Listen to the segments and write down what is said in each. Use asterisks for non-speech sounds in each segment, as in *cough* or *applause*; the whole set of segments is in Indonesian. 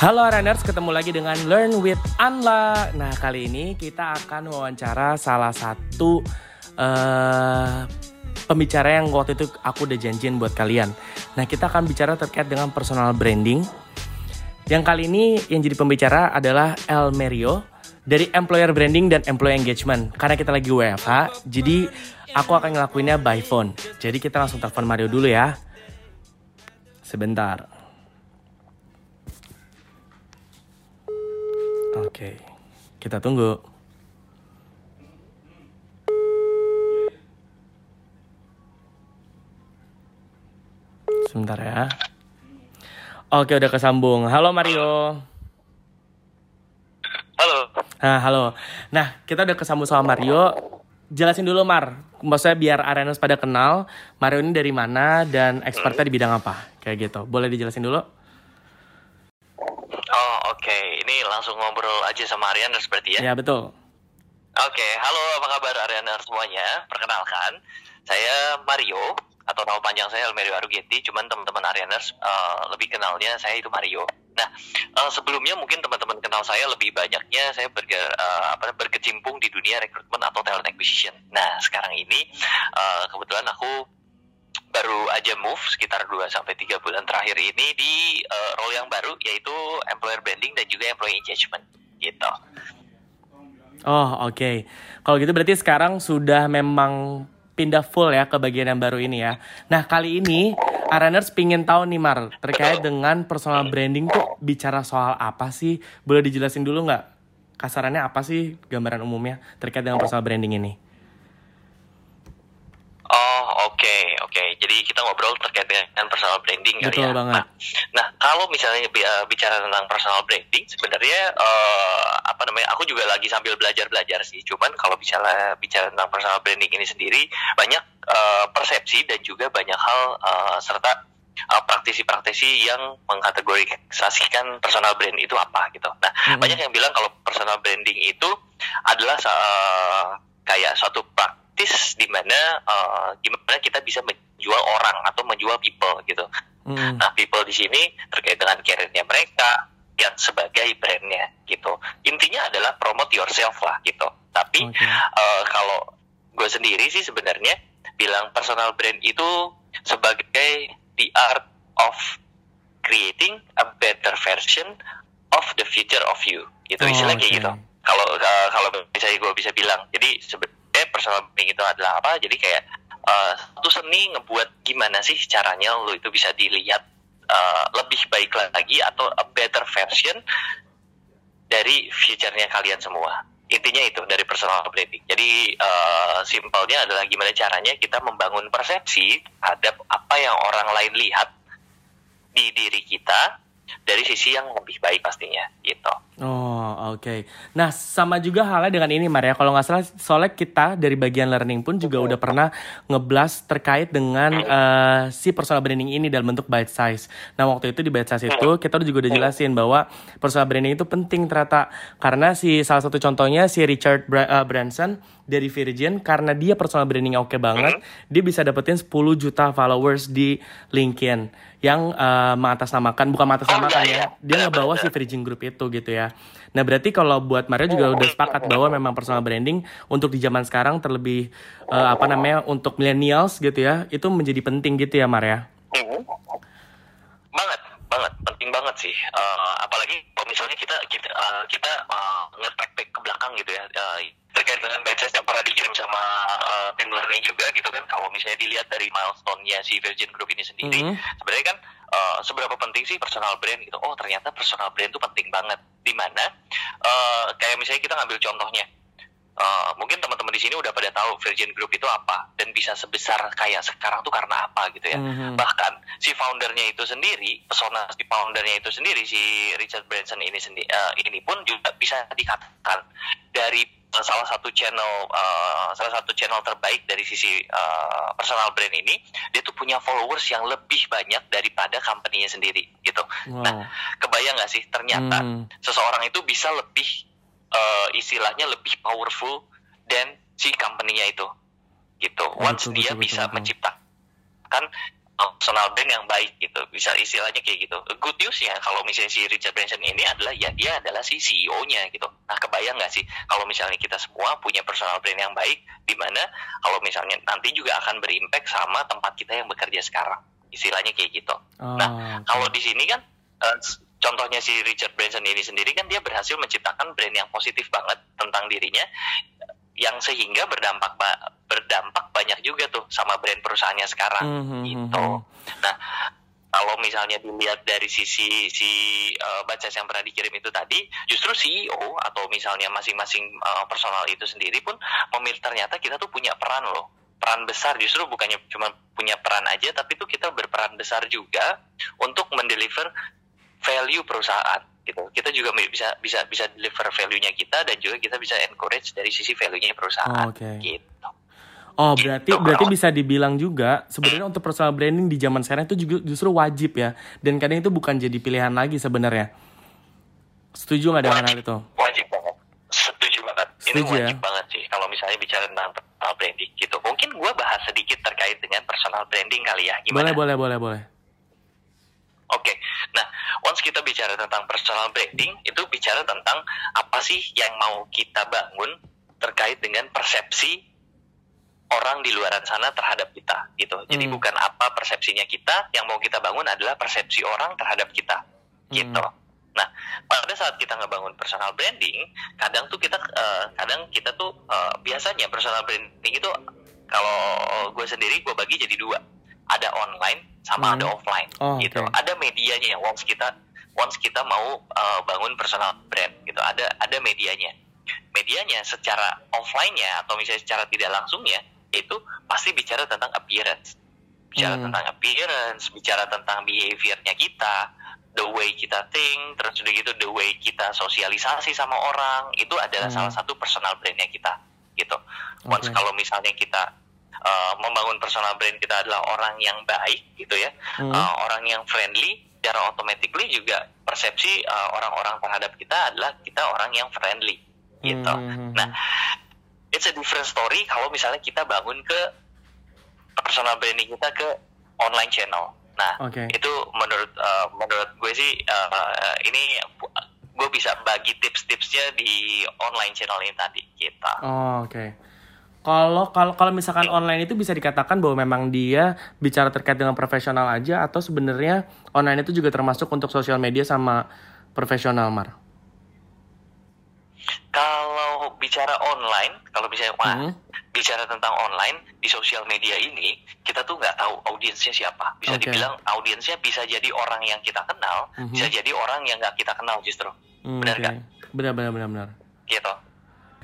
Halo runners, ketemu lagi dengan Learn with Anla. Nah kali ini kita akan wawancara salah satu uh, pembicara yang waktu itu aku udah janjiin buat kalian. Nah kita akan bicara terkait dengan personal branding. Yang kali ini yang jadi pembicara adalah El Merio dari Employer Branding dan Employee Engagement. Karena kita lagi WFH, jadi aku akan ngelakuinnya by phone. Jadi kita langsung telepon Mario dulu ya. Sebentar. Oke, kita tunggu. Sebentar ya. Oke, udah kesambung. Halo Mario. Halo. Nah, halo. Nah, kita udah kesambung sama Mario jelasin dulu Mar, maksudnya biar arenas pada kenal Mario ini dari mana dan expertnya di bidang apa, kayak gitu. Boleh dijelasin dulu? Oh oke, okay. ini langsung ngobrol aja sama Arianer seperti ya? Ya betul. Oke, okay. halo apa kabar Arianer semuanya? Perkenalkan, saya Mario atau nama panjang saya Elmerio Arugeti, cuman teman-teman Arianers uh, lebih kenalnya saya itu Mario. Nah, uh, sebelumnya mungkin teman-teman kenal saya lebih banyaknya saya berge, uh, apa, berkecimpung di dunia rekrutmen atau talent acquisition. Nah, sekarang ini uh, kebetulan aku baru aja move sekitar 2 sampai 3 bulan terakhir ini di uh, role yang baru yaitu employer branding dan juga employee engagement gitu. Oh, oke. Okay. Kalau gitu berarti sekarang sudah memang pindah full ya ke bagian yang baru ini ya. Nah kali ini Araners pingin tahu nih Mar terkait dengan personal branding tuh bicara soal apa sih? Boleh dijelasin dulu nggak? Kasarannya apa sih gambaran umumnya terkait dengan personal branding ini? Oke, oke. Jadi kita ngobrol terkait dengan personal branding Betul ya. banget. Nah, nah, kalau misalnya eh, bicara tentang personal branding, sebenarnya uh, apa namanya? Aku juga lagi sambil belajar-belajar sih. Cuman kalau bicara bicara tentang personal branding ini sendiri, banyak uh, persepsi dan juga banyak hal uh, serta praktisi-praktisi yang mengkategorisasikan personal brand itu apa gitu. Nah, mm-hmm. banyak yang bilang kalau personal branding itu adalah uh, kayak suatu praktis di mana uh, gimana kita bisa menjual orang atau menjual people gitu. Hmm. Nah, people di sini terkait dengan karirnya mereka yang sebagai brandnya gitu. Intinya adalah promote yourself lah gitu. Tapi okay. uh, kalau gue sendiri sih sebenarnya bilang personal brand itu sebagai the art of creating a better version of the future of you. Gitu oh, istilahnya okay. kayak gitu. Kalau uh, kalau misalnya gue bisa bilang jadi sebenarnya eh personal branding itu adalah apa? Jadi kayak uh, satu seni ngebuat gimana sih caranya lo itu bisa dilihat uh, lebih baik lagi atau a better version dari future-nya kalian semua intinya itu dari personal branding. Jadi uh, simpelnya adalah gimana caranya kita membangun persepsi terhadap apa yang orang lain lihat di diri kita dari sisi yang lebih baik pastinya gitu. Oh oke. Okay. Nah sama juga halnya dengan ini Maria. Kalau nggak salah soalnya kita dari bagian learning pun juga udah pernah ngeblas terkait dengan uh, si personal branding ini dalam bentuk bite size. Nah waktu itu di bite size itu kita juga udah jelasin bahwa personal branding itu penting ternyata karena si salah satu contohnya si Richard Bra uh, Branson dari Virgin karena dia personal branding oke okay banget, dia bisa dapetin 10 juta followers di LinkedIn yang uh, mengatasnamakan bukan mengatasnamakan oh, ya, ya. dia ngebawa si Virgin Group itu gitu ya. Nah berarti kalau buat Mario juga udah sepakat bahwa memang personal branding untuk di zaman sekarang terlebih uh, apa namanya untuk millennials gitu ya itu menjadi penting gitu ya Maria. Banget, banget, penting banget sih. Uh, apalagi kalau misalnya kita kita uh, kita uh, nge-track back ke belakang gitu ya. Uh, terkait dengan batches yang pernah dikirim sama uh, tim learning juga gitu kan kalau misalnya dilihat dari milestone-nya si Virgin Group ini sendiri mm -hmm. sebenarnya kan uh, seberapa penting sih personal brand gitu oh ternyata personal brand itu penting banget di mana uh, kayak misalnya kita ngambil contohnya uh, mungkin teman-teman di sini udah pada tahu Virgin Group itu apa dan bisa sebesar kayak sekarang tuh karena apa gitu ya. Mm-hmm. Bahkan si foundernya itu sendiri, pesona si foundernya itu sendiri si Richard Branson ini sendiri uh, ini pun juga bisa dikatakan dari Eh, salah satu channel uh, salah satu channel terbaik dari sisi uh, personal brand ini dia tuh punya followers yang lebih banyak daripada company-nya sendiri gitu. Wow. Nah, kebayang nggak sih ternyata hmm. seseorang itu bisa lebih uh, istilahnya lebih powerful dan si company-nya itu. Gitu. Once betul, dia betul, bisa betul, menciptakan personal brand yang baik gitu. Bisa istilahnya kayak gitu. Good news ya kalau misalnya si Richard Branson ini adalah ya dia adalah si CEO-nya gitu. Nah kebayang nggak sih kalau misalnya kita semua punya personal brand yang baik di mana kalau misalnya nanti juga akan berimpact sama tempat kita yang bekerja sekarang. Istilahnya kayak gitu. Oh, nah oke. kalau di sini kan eh, contohnya si Richard Branson ini sendiri kan dia berhasil menciptakan brand yang positif banget tentang dirinya yang sehingga berdampak ba- berdampak banyak juga tuh sama brand perusahaannya sekarang Mhm, gitu. mhm. Nah, kalau misalnya dilihat dari sisi si uh, baca yang pernah dikirim itu tadi, justru CEO atau misalnya masing-masing uh, personal itu sendiri pun memilih ternyata kita tuh punya peran loh. Peran besar justru bukannya cuma punya peran aja, tapi tuh kita berperan besar juga untuk mendeliver value perusahaan gitu. Kita juga bisa bisa bisa deliver value-nya kita dan juga kita bisa encourage dari sisi value-nya perusahaan Oh, oke. gitu. Oh berarti Gitu, berarti bisa dibilang juga sebenarnya untuk personal branding di zaman sekarang itu juga justru wajib ya dan kadang itu bukan jadi pilihan lagi sebenarnya. Setuju nggak dengan hal itu? wajib banget setuju banget ini Setuju ya? wajib banget sih kalau misalnya bicara tentang personal branding gitu mungkin gue bahas sedikit terkait dengan personal branding kali ya Boleh gimana boleh boleh boleh. oke nah once kita bicara tentang personal branding itu bicara tentang apa sih yang mau kita bangun terkait dengan persepsi orang di luaran sana terhadap kita gitu jadi Hmm. bukan apa persepsinya kita yang mau kita bangun adalah persepsi orang terhadap kita gitu. Hmm. Nah, pada saat kita ngebangun personal branding, kadang tuh kita eh, kadang kita tuh eh, biasanya personal branding itu kalau gue sendiri gue bagi jadi dua. Ada online sama Hmm. ada offline Oh, gitu. oke. Ada medianya once kita once kita mau eh, bangun personal brand gitu. Ada ada medianya. Medianya secara offline-nya atau misalnya secara tidak langsungnya itu pasti bicara tentang appearance bicara Hmm. tentang appearance, bicara tentang behaviornya kita, the way kita think, terus udah gitu the way kita sosialisasi sama orang, itu adalah Hmm. salah satu personal brandnya kita, gitu. Once Oke. kalau misalnya kita uh, membangun personal brand kita adalah orang yang baik, gitu ya, Hmm. uh, orang yang friendly, secara automatically juga persepsi uh, orang-orang terhadap kita adalah kita orang yang friendly, gitu. Hmm. Nah, it's a different story kalau misalnya kita bangun ke personal branding kita ke online channel. Nah, Oke. itu menurut uh, menurut gue sih uh, ini gue bisa bagi tips-tipsnya di online channel ini tadi kita. Oh, oke. Kalau kalau kalau misalkan online itu bisa dikatakan bahwa memang dia bicara terkait dengan profesional aja atau sebenarnya online itu juga termasuk untuk sosial media sama profesional Mar. Kalau bicara online, kalau misalnya wah, Hmm. bicara tentang online di sosial media ini, kita tuh nggak tahu audiensnya siapa. Bisa Oke. dibilang audiensnya bisa jadi orang yang kita kenal, Mhm. bisa jadi orang yang nggak kita kenal justru, Hmm, Benar nggak? Benar benar benar benar. gitu.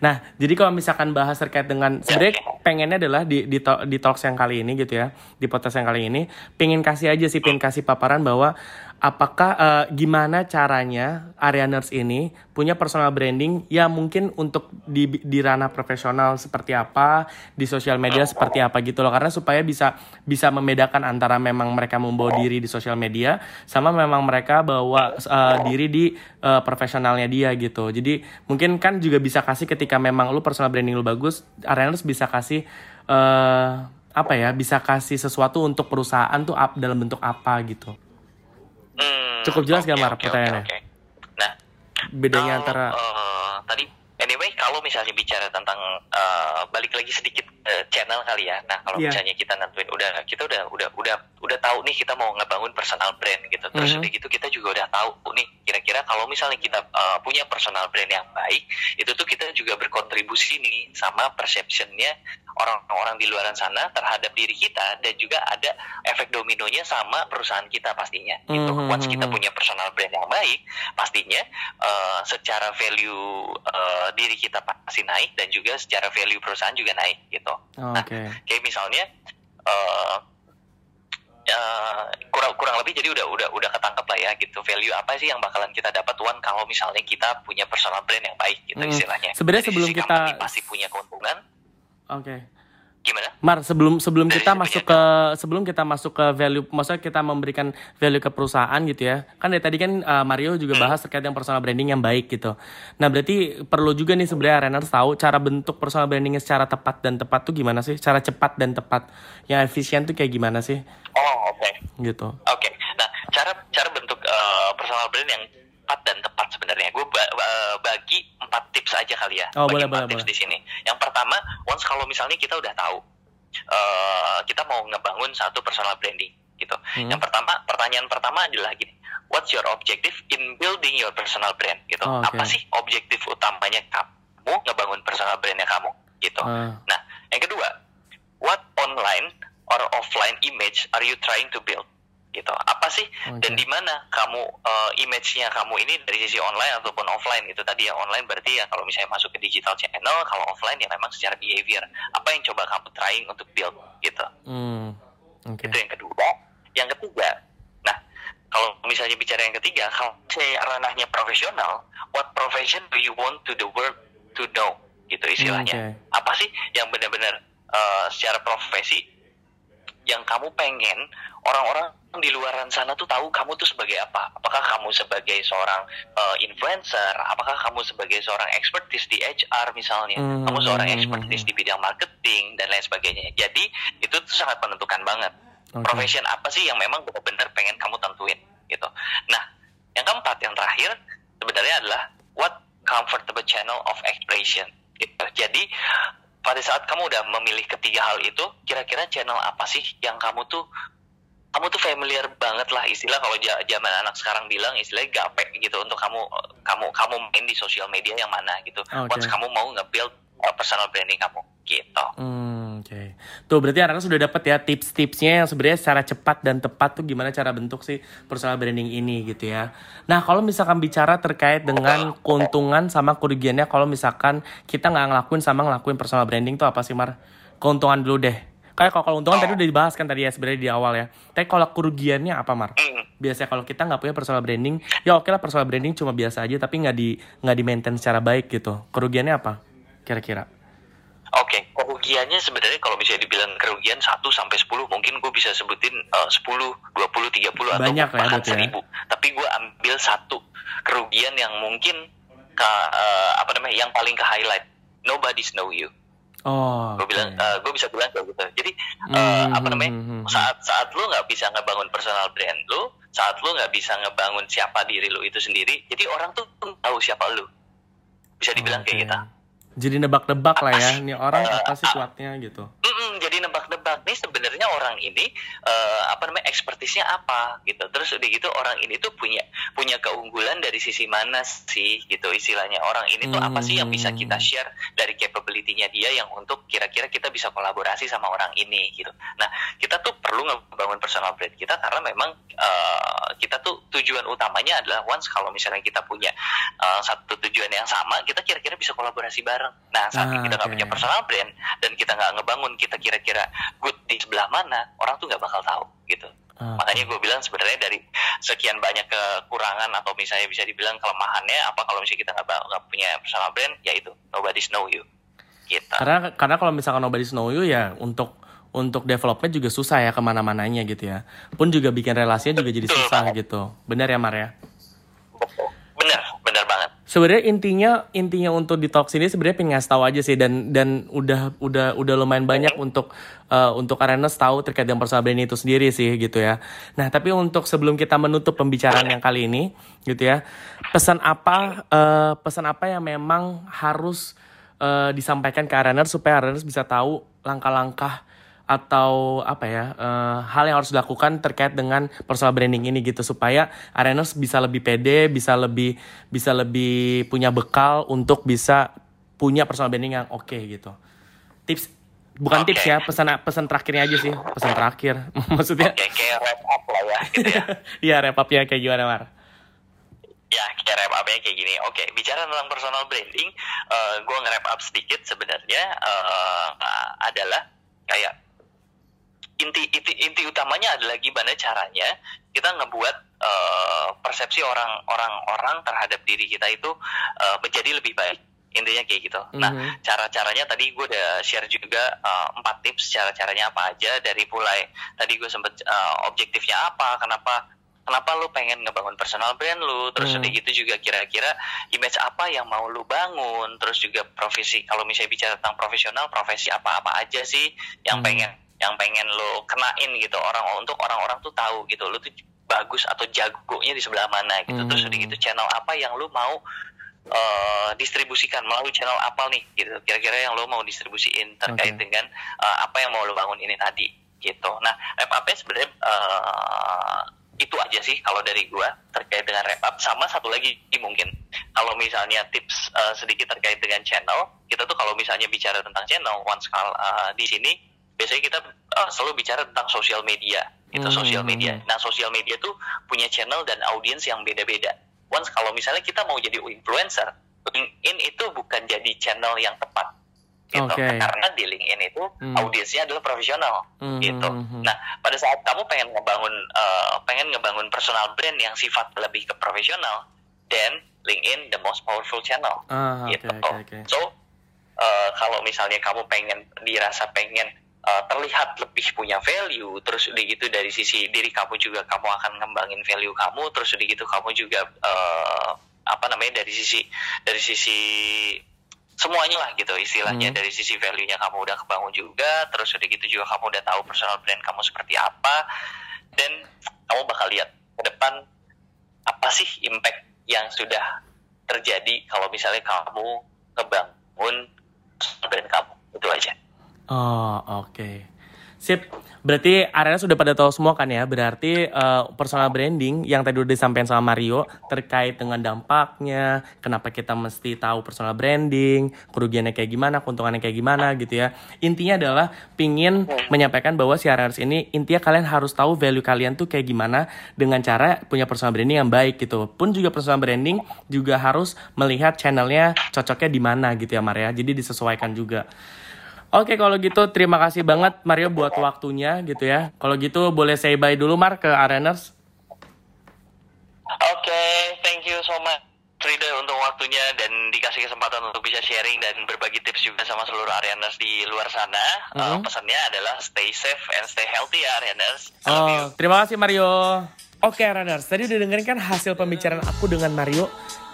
Nah, jadi kalau misalkan bahas terkait dengan sebenarnya pengennya adalah di di, to- di talks yang kali ini gitu ya, di podcast yang kali ini, pengen kasih aja sih, pengen kasih paparan bahwa apakah eh, gimana caranya Arianers ini punya personal branding yang mungkin untuk di di ranah profesional seperti apa, di sosial media seperti apa gitu loh, karena supaya bisa bisa membedakan antara memang mereka membawa diri di sosial media sama memang mereka bawa eh, diri di eh, profesionalnya dia gitu. Jadi mungkin kan juga bisa kasih ketika memang lu personal branding lu bagus, Arianers bisa kasih eh apa ya, bisa kasih sesuatu untuk perusahaan tuh up, dalam bentuk apa gitu. Hmm, Cukup jelas oke, nggak, Mar, oke, pertanyaannya? oke. Nah, Bedanya kalau, antara eh, tadi anyway kalau misalnya bicara tentang eh, balik lagi sedikit eh, channel kali ya. Nah, kalau Iya. misalnya kita nentuin udah kita udah udah udah udah tahu nih kita mau ngebangun personal brand gitu. Terus Mhm. udah gitu kita juga udah tahu nih kira-kira kalau misalnya kita eh, punya personal brand yang baik, itu tuh kita juga berkontribusi nih sama perceptionnya orang-orang di luaran sana terhadap diri kita dan juga ada efek dominonya sama perusahaan kita pastinya gitu. Mhm, Once kita punya personal brand yang baik, pastinya eh, secara value eh, diri kita pasti naik dan juga secara value perusahaan juga naik gitu. Oh, Nah, Oke. kayak misalnya eh eh, kurang kurang lebih jadi udah udah udah ketangkep lah ya gitu value apa sih yang bakalan kita dapat one kalau misalnya kita punya personal brand yang baik gitu Hmm. istilahnya. Sebenarnya sebelum kita- pasti punya keuntungan. Oke. Gimana? Mar, sebelum sebelum Dari kita masuk ke sebelum kita masuk ke value, maksudnya kita memberikan value ke perusahaan gitu ya. Kan dari tadi kan uh, Mario juga Hmm. bahas terkait yang personal branding yang baik gitu. Nah, berarti perlu juga nih sebenarnya Reners tahu cara bentuk personal brandingnya secara tepat dan tepat tuh gimana sih? Cara cepat dan tepat yang efisien tuh kayak gimana sih? Oh, oke. Gitu. Oke, nah cara cara bentuk uh, personal brand yang tepat dan tepat sebenarnya, gue ba- ba- bagi empat tips aja kali ya. Oh, bagi boleh, empat boleh, tips boleh. di sini. Yang pertama, once kalau misalnya kita udah tahu, uh, kita mau ngebangun satu personal branding gitu. Hmm. Yang pertama, pertanyaan pertama adalah gini, what's your objective in building your personal brand gitu? Oh, oke. Apa sih objektif utamanya kamu ngebangun personal brandnya kamu gitu? Ah. Nah, yang kedua, what online or offline image are you trying to build? Gitu. Apa sih Oke. dan di mana kamu uh, image-nya kamu ini dari sisi online ataupun offline itu tadi yang online berarti ya kalau misalnya masuk ke digital channel, kalau offline ya memang secara behavior. Apa yang coba kamu trying untuk build gitu. Hmm. Oke. Itu yang kedua. Yang ketiga, nah kalau misalnya bicara yang ketiga, kalau saya ranahnya profesional, what profession do you want to the world to know? Gitu istilahnya. Hmm, oke. Apa sih yang benar-benar uh, secara profesi yang kamu pengen orang-orang di luaran sana tuh tahu kamu tuh sebagai apa? Apakah kamu sebagai seorang uh, influencer? Apakah kamu sebagai seorang expertise di HR misalnya? Hmm, Kamu seorang hmm, expertise hmm. di bidang marketing dan lain sebagainya. Jadi itu tuh sangat menentukan banget. Oke. Profession apa sih yang memang benar-benar pengen kamu tentuin gitu. Nah, yang keempat yang terakhir sebenarnya adalah what comfortable channel of expression gitu. Jadi pada saat kamu udah memilih ketiga hal itu, kira-kira channel apa sih yang kamu tuh kamu tuh familiar banget lah istilah kalau zaman anak sekarang bilang istilahnya gape gitu untuk kamu kamu kamu main di sosial media yang mana gitu. Oke. Once kamu mau nge-build uh, personal branding kamu gitu. Hmm, oke. Tuh berarti anak sudah dapat ya tips-tipsnya yang sebenarnya secara cepat dan tepat tuh gimana cara bentuk sih personal branding ini gitu ya. Nah kalau misalkan bicara terkait dengan keuntungan sama kerugiannya kalau misalkan kita nggak ngelakuin sama ngelakuin personal branding tuh apa sih Mar? Keuntungan dulu deh. Kayak kalau keuntungan tadi udah dibahas kan tadi ya sebenarnya di awal ya. Tapi kalau kerugiannya apa Mar? Hmm. Biasanya kalau kita nggak punya personal branding, ya oke lah personal branding cuma biasa aja tapi nggak di nggak di maintain secara baik gitu. Kerugiannya apa? Kira-kira? Oke, kerugiannya sebenarnya kalau bisa dibilang kerugian 1 sampai 10 mungkin gue bisa sebutin uh, 10, 20, 30 atau Banyak ya bahkan ya. 1000. Tapi gue ambil satu kerugian yang mungkin ke uh, apa namanya yang paling ke highlight. Nobody's know you. Oh. Gue bilang uh, gue bisa bilang kayak gitu. Jadi uh, Hmm, apa namanya? hmm, hmm. Saat saat lu nggak bisa ngebangun personal brand lu, saat lu nggak bisa ngebangun siapa diri lu itu sendiri, jadi orang tuh tahu siapa lu. Bisa dibilang kayak Oke. gitu. Jadi nebak-nebak lah ya, sih? ini orang apa sih kuatnya gitu. Mm-mm, jadi nebak-nebak nih sebenarnya orang ini eh, apa namanya ekspertisnya apa gitu terus udah gitu orang ini tuh punya punya keunggulan dari sisi mana sih gitu istilahnya orang ini tuh apa sih yang bisa kita Hmm. share dari capability-nya dia yang untuk kira-kira kita bisa kolaborasi sama orang ini gitu nah kita tuh perlu ngebangun personal brand kita karena memang eh, kita tuh tujuan utamanya adalah once kalau misalnya kita punya eh, satu tujuan yang sama kita kira-kira bisa kolaborasi bareng nah saat Ah, kita nggak oke. punya personal brand dan kita nggak ngebangun kita kira-kira good di sebelah mana orang tuh nggak bakal tahu gitu Ah, makanya gue bilang sebenarnya dari sekian banyak kekurangan atau misalnya bisa dibilang kelemahannya apa kalau misalnya kita nggak punya personal brand ya itu nobody's know you gitu Karena karena kalau misalkan nobody know you ya untuk untuk development juga susah ya ke mana-mananya gitu ya. Pun juga bikin relasinya juga jadi susah gitu. Benar ya Mar ya? Sebenarnya intinya intinya untuk di talk sini sebenarnya pengen ngasih tahu aja sih dan dan udah udah udah lumayan banyak untuk uh, untuk arenas tahu terkait dengan personal branding itu sendiri sih gitu ya. Nah tapi untuk sebelum kita menutup pembicaraan yang kali ini gitu ya, pesan apa uh, pesan apa yang memang harus uh, disampaikan ke arenas supaya arenas bisa tahu langkah-langkah atau apa ya eh, hal yang harus dilakukan terkait dengan personal branding ini gitu supaya arenas bisa lebih pede bisa lebih bisa lebih punya bekal untuk bisa punya personal branding yang oke gitu. Tips bukan Oke. tips ya pesan pesan terakhirnya aja sih pesan terakhir. *laughs* Maksudnya oke kayak wrap up lah ya gitu ya. *laughs* Ya wrap up-nya kayak gimana Mar? Ya kayak wrap up-nya kayak gini. Oke bicara tentang personal branding eh gue nge-wrap up sedikit sebenarnya eh, adalah kayak inti, inti inti utamanya adalah gimana caranya kita ngebuat eh, persepsi orang orang orang terhadap diri kita itu eh, menjadi lebih baik intinya kayak gitu. Nah, Mhm. cara-caranya tadi gue udah share juga uh, empat tips cara-caranya apa aja dari mulai tadi gue sempet uh, objektifnya apa, kenapa kenapa lu pengen ngebangun personal brand lu, terus Hmm. udah gitu juga kira-kira image apa yang mau lu bangun, terus juga profesi kalau misalnya bicara tentang profesional, profesi apa-apa aja sih yang Hmm. pengen yang pengen lu kenain gitu orang untuk orang-orang tuh tahu gitu, lu tuh bagus atau jagonya di sebelah mana gitu, terus Hmm. udah gitu channel apa yang lu mau eh, distribusikan melalui channel apa nih gitu kira-kira yang lo mau distribusiin terkait Oke. dengan eh, apa yang mau lo bangun ini tadi gitu nah wrap up sebenarnya eh, itu aja sih kalau dari gua terkait dengan wrap up sama satu lagi mungkin kalau misalnya tips eh, sedikit terkait dengan channel kita tuh kalau misalnya bicara tentang channel once eh, di sini biasanya kita eh, selalu bicara tentang sosial media itu Hmm. sosial media nah sosial media tuh punya channel dan audiens yang beda-beda once kalau misalnya kita mau jadi influencer, LinkedIn itu bukan jadi channel yang tepat. Gitu. Oke. Karena di LinkedIn itu Hmm. audiensnya adalah profesional Mhm. gitu. Nah, pada saat kamu pengen ngebangun eh, pengen ngebangun personal brand yang sifat lebih ke profesional, then LinkedIn the most powerful channel Ah, gitu. oke oke. So eh, kalau misalnya kamu pengen dirasa pengen eh, terlihat lebih punya value, terus udah gitu dari sisi diri kamu juga kamu akan ngembangin value kamu, terus udah gitu kamu juga eh, apa namanya dari sisi dari sisi semuanya lah gitu istilahnya Hmm. dari sisi value-nya kamu udah kebangun juga, terus udah gitu juga kamu udah tahu personal brand kamu seperti apa, dan kamu bakal lihat ke depan apa sih impact yang sudah terjadi kalau misalnya kamu ngebangun brand kamu itu aja. Oh, oke. Sip. Berarti arena sudah pada tahu semua kan ya? Berarti eh, personal branding yang tadi udah disampaikan sama Mario terkait dengan dampaknya, kenapa kita mesti tahu personal branding, kerugiannya kayak gimana, keuntungannya kayak gimana gitu ya. Intinya adalah pingin menyampaikan bahwa si Areners ini intinya kalian harus tahu value kalian tuh kayak gimana dengan cara punya personal branding yang baik gitu. Pun juga personal branding juga harus melihat channelnya cocoknya di mana gitu ya Maria. Jadi disesuaikan juga. Oke kalau gitu terima kasih banget Mario buat waktunya gitu ya. Kalau gitu boleh say bye dulu Mar ke Areners. Oke, thank you so much Frida untuk waktunya dan dikasih kesempatan untuk bisa sharing dan berbagi tips juga sama seluruh Arianers di luar sana. Uh, Mhm. pesannya adalah stay safe and stay healthy ya Arianers. Oh, terima kasih Mario. Oke Areners, tadi udah dengerin kan hasil pembicaraan aku dengan Mario.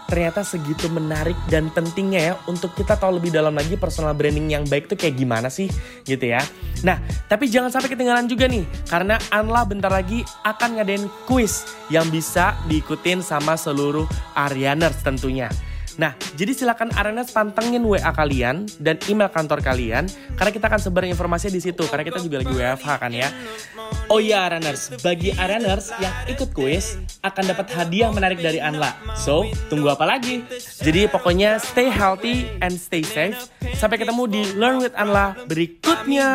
Ternyata segitu menarik dan pentingnya ya untuk kita tahu lebih dalam lagi personal branding yang baik tuh kayak gimana sih gitu ya. Nah, tapi jangan sampai ketinggalan juga nih karena Anla bentar lagi akan ngadain quiz yang bisa diikutin sama seluruh Arianers tentunya. Nah, jadi silakan Arenas pantengin WA kalian dan email kantor kalian karena kita akan sebar informasinya di situ karena kita juga lagi WFH kan ya. Oh iya Areners, bagi Areners yang ikut kuis akan dapat hadiah menarik dari Anla. So, tunggu apa lagi? Jadi pokoknya stay healthy and stay safe. Sampai ketemu di Learn with Anla berikutnya.